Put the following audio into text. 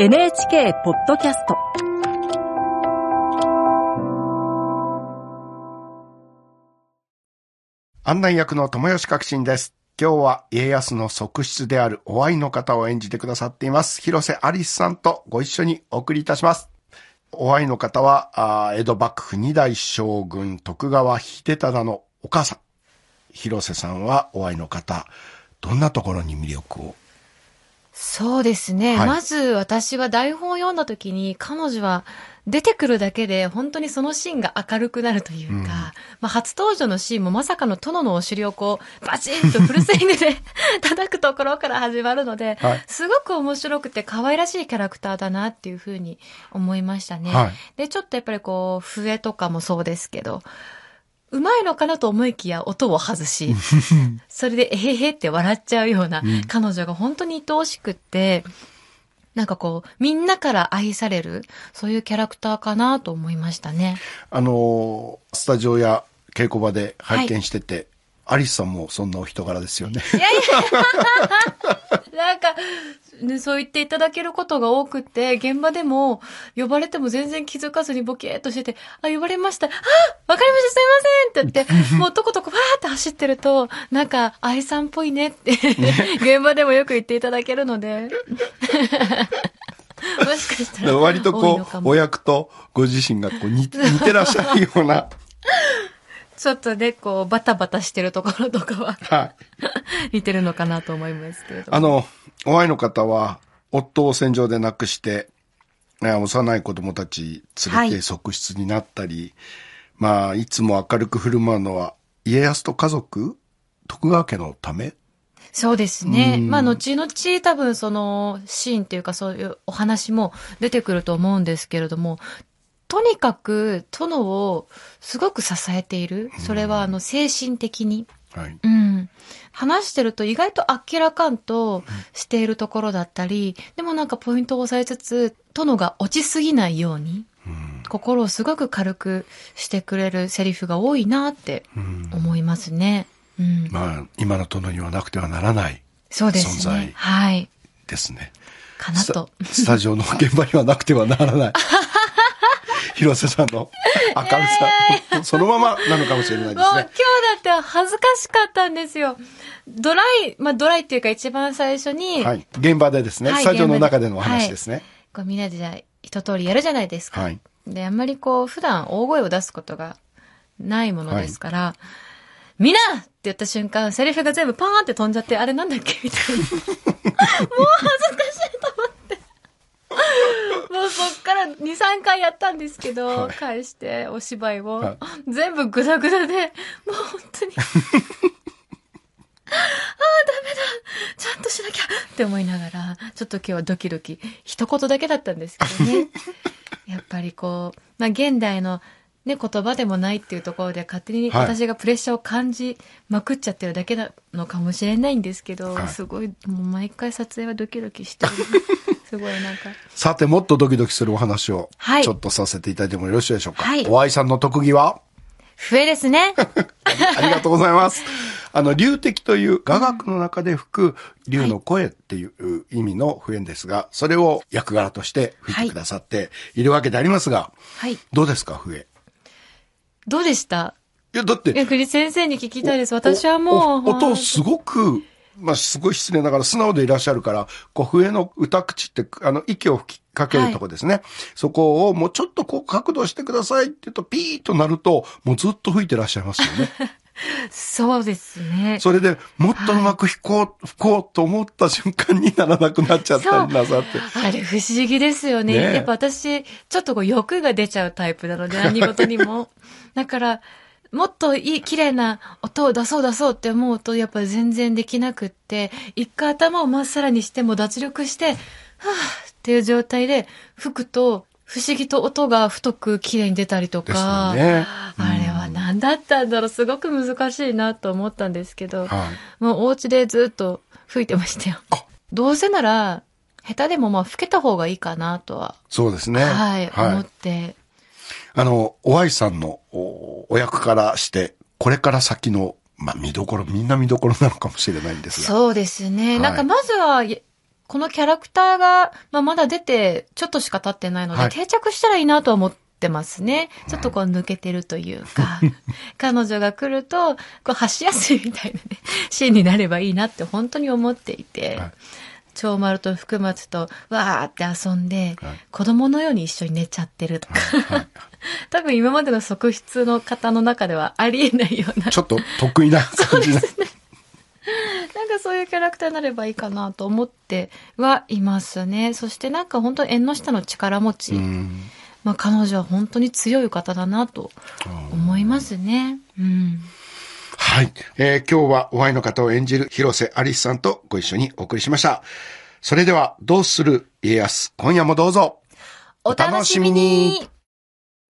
NHK ポッドキャスト案内役の友吉革新です。今日は家康の側室であるお愛の方を演じてくださっています。広瀬アリスさんとご一緒にお送りいたします。お愛の方は、あ江戸幕府二代将軍徳川秀忠のお母さん。広瀬さんはお愛の方、どんなところに魅力をそうですね。はいまず私は台本を読んだ時に彼女は出てくるだけで本当にそのシーンが明るくなるというか、うんまあ初登場のシーンもまさかの殿のお尻をこうバチンとフルスイングで 叩くところから始まるので、はいすごく面白くて可愛らしいキャラクターだなっていうふうに思いましたね。はいで、ちょっとやっぱりこう笛とかもそうですけど、うまいのかなと思いきや音を外し、それでえへへって笑っちゃうようなうん。彼女が本当に愛おしくって、なんかこう、みんなから愛される、そういうキャラクターかなと思いましたね。あのースタジオや稽古場で拝見してて、アリスさんもそんなお人柄ですよね。なんか、ね、そう言っていただけることが多くって、現場でも呼ばれても全然気づかずにボケーっとしてて、あ、呼ばれました。あわかりましたすいませんって言って、もうとことこファーって走ってると、なんか、愛さんっぽいねって、現場でもよく言っていただけるので。もしかしたら。割とこう、お役とご自身がこう似似てらっしゃるような、ちょっとね、こう、バタバタしてるところとかははい。似てるのかなと思いますけれども。あの、お愛の方は、夫を戦場で亡くして、ね幼い子供たち連れてはい側室になったり、まあ、いつも明るく振る舞うのは、家康と家族、徳川家のため？そうですね。うんまあ、後々多分そのシーンっていうかそういうお話も出てくると思うんですけれども、とにかく殿をすごく支えている。それはあの精神的に。はい。うん。話してると意外とあっけらかんとしているところだったり、でもなんかポイントを押さえつつ、殿が落ちすぎないように、うん心をすごく軽くしてくれるセリフが多いなってうん思いますね。うん。まあ、今の殿にはなくてはならないそうです存在ね。はい。ですね。かなと。スタジオの現場にはなくてはならない。広瀬さんの 明るさ、そのままなのかもしれないですもう今日だね。って恥ずかしかったんですよ。ドライ、まあドライっていうか一番最初に、はい。現場でですね、はいスタジオの中でのお話ですね。こうみんなでじゃあ一通りやるじゃないですか。はい。で、あんまりこう普段大声を出すことがないものですから、みんなって言った瞬間、セリフが全部パーンって飛んじゃって、あれなんだっけみたいな。もう恥ずかしい。もうそっから2、3回やったんですけど、はい。返してお芝居を、は全部グダグダで、もう本当に。ああ、ダメだ。ちゃんとしなきゃ。って思いながら、ちょっと今日はドキドキ、一言だけだったんですけどね。やっぱりこう、まあ現代のね、言葉でもないっていうところで勝手にはい。私がプレッシャーを感じまくっちゃってるだけなのかもしれないんですけど、はい。すごい、もう毎回撮影はドキドキしてる。す ごいなんか。さて、もっとドキドキするお話を、はいちょっとさせていただいてもよろしいでしょうか？はいお愛さんの特技は？笛ですね。ありがとうございます。あの、流笛という雅楽の中で吹く竜の声っていう意味の笛ですが、それを役柄として吹いてくださっているわけでありますが、はい。どうですか、笛？どうでした？いや、だって、え、栗先生に聞きたいです。私はもう。お音すごく、まあ、すごい失礼ながら素直でいらっしゃるから、こう、笛の歌口って、あの、息を吹きかけるとこですね。そこをもうちょっとこう角度してくださいって言うと、ピーッとなると、もうずっと吹いてらっしゃいますよね。そうですね。それでもっとうまく弾こう、吹こうと思った瞬間にならなくなっちゃったりなさって。あれ不思議ですよね。ねえやっぱ私、ちょっとこう欲が出ちゃうタイプなので、何事にも。だから、もっといい、綺麗な音を出そう出そうって思うと、やっぱり全然できなくって、一回頭をまっさらにしても脱力して、はぁっていう状態で吹くと、不思議と音が太く綺麗に出たりとか、ね。あれは何だったんだろう、すごく難しいなと思ったんですけど、はい。もうお家でずっと吹いてましたよあ。どうせなら、下手でもまあ吹けた方がいいかなとは、そうですね。はい、思はい。って。あの、お愛さんのおお役からして、これから先の、まあ、見どころ、みんな見どころなのかもしれないんですが。そうですね。はい。なんかまずは、このキャラクターが、まあ、まだ出てちょっとしか経ってないので、はい。定着したらいいなとは思ってますね。ちょっとこう抜けてるというか、彼女が来ると、こう箸休みみたいなね、シーンになればいいなって本当に思っていて、はい。長丸と福松とわーって遊んで、はい。子供のように一緒に寝ちゃってるとか、はい 多分今までの側室の方の中ではありえないようなちょっと得意な 感じな。なんかそういうキャラクターになればいいかなと思ってはいますね。そしてなんか本当縁の下の力持ち。うんまあ彼女は本当に強い方だなと思いますね。うん。はい。えー今日はお会いの方を演じる広瀬アリスさんとご一緒にお送りしました。それでは、どうする家康、今夜もどうぞ。お楽しみに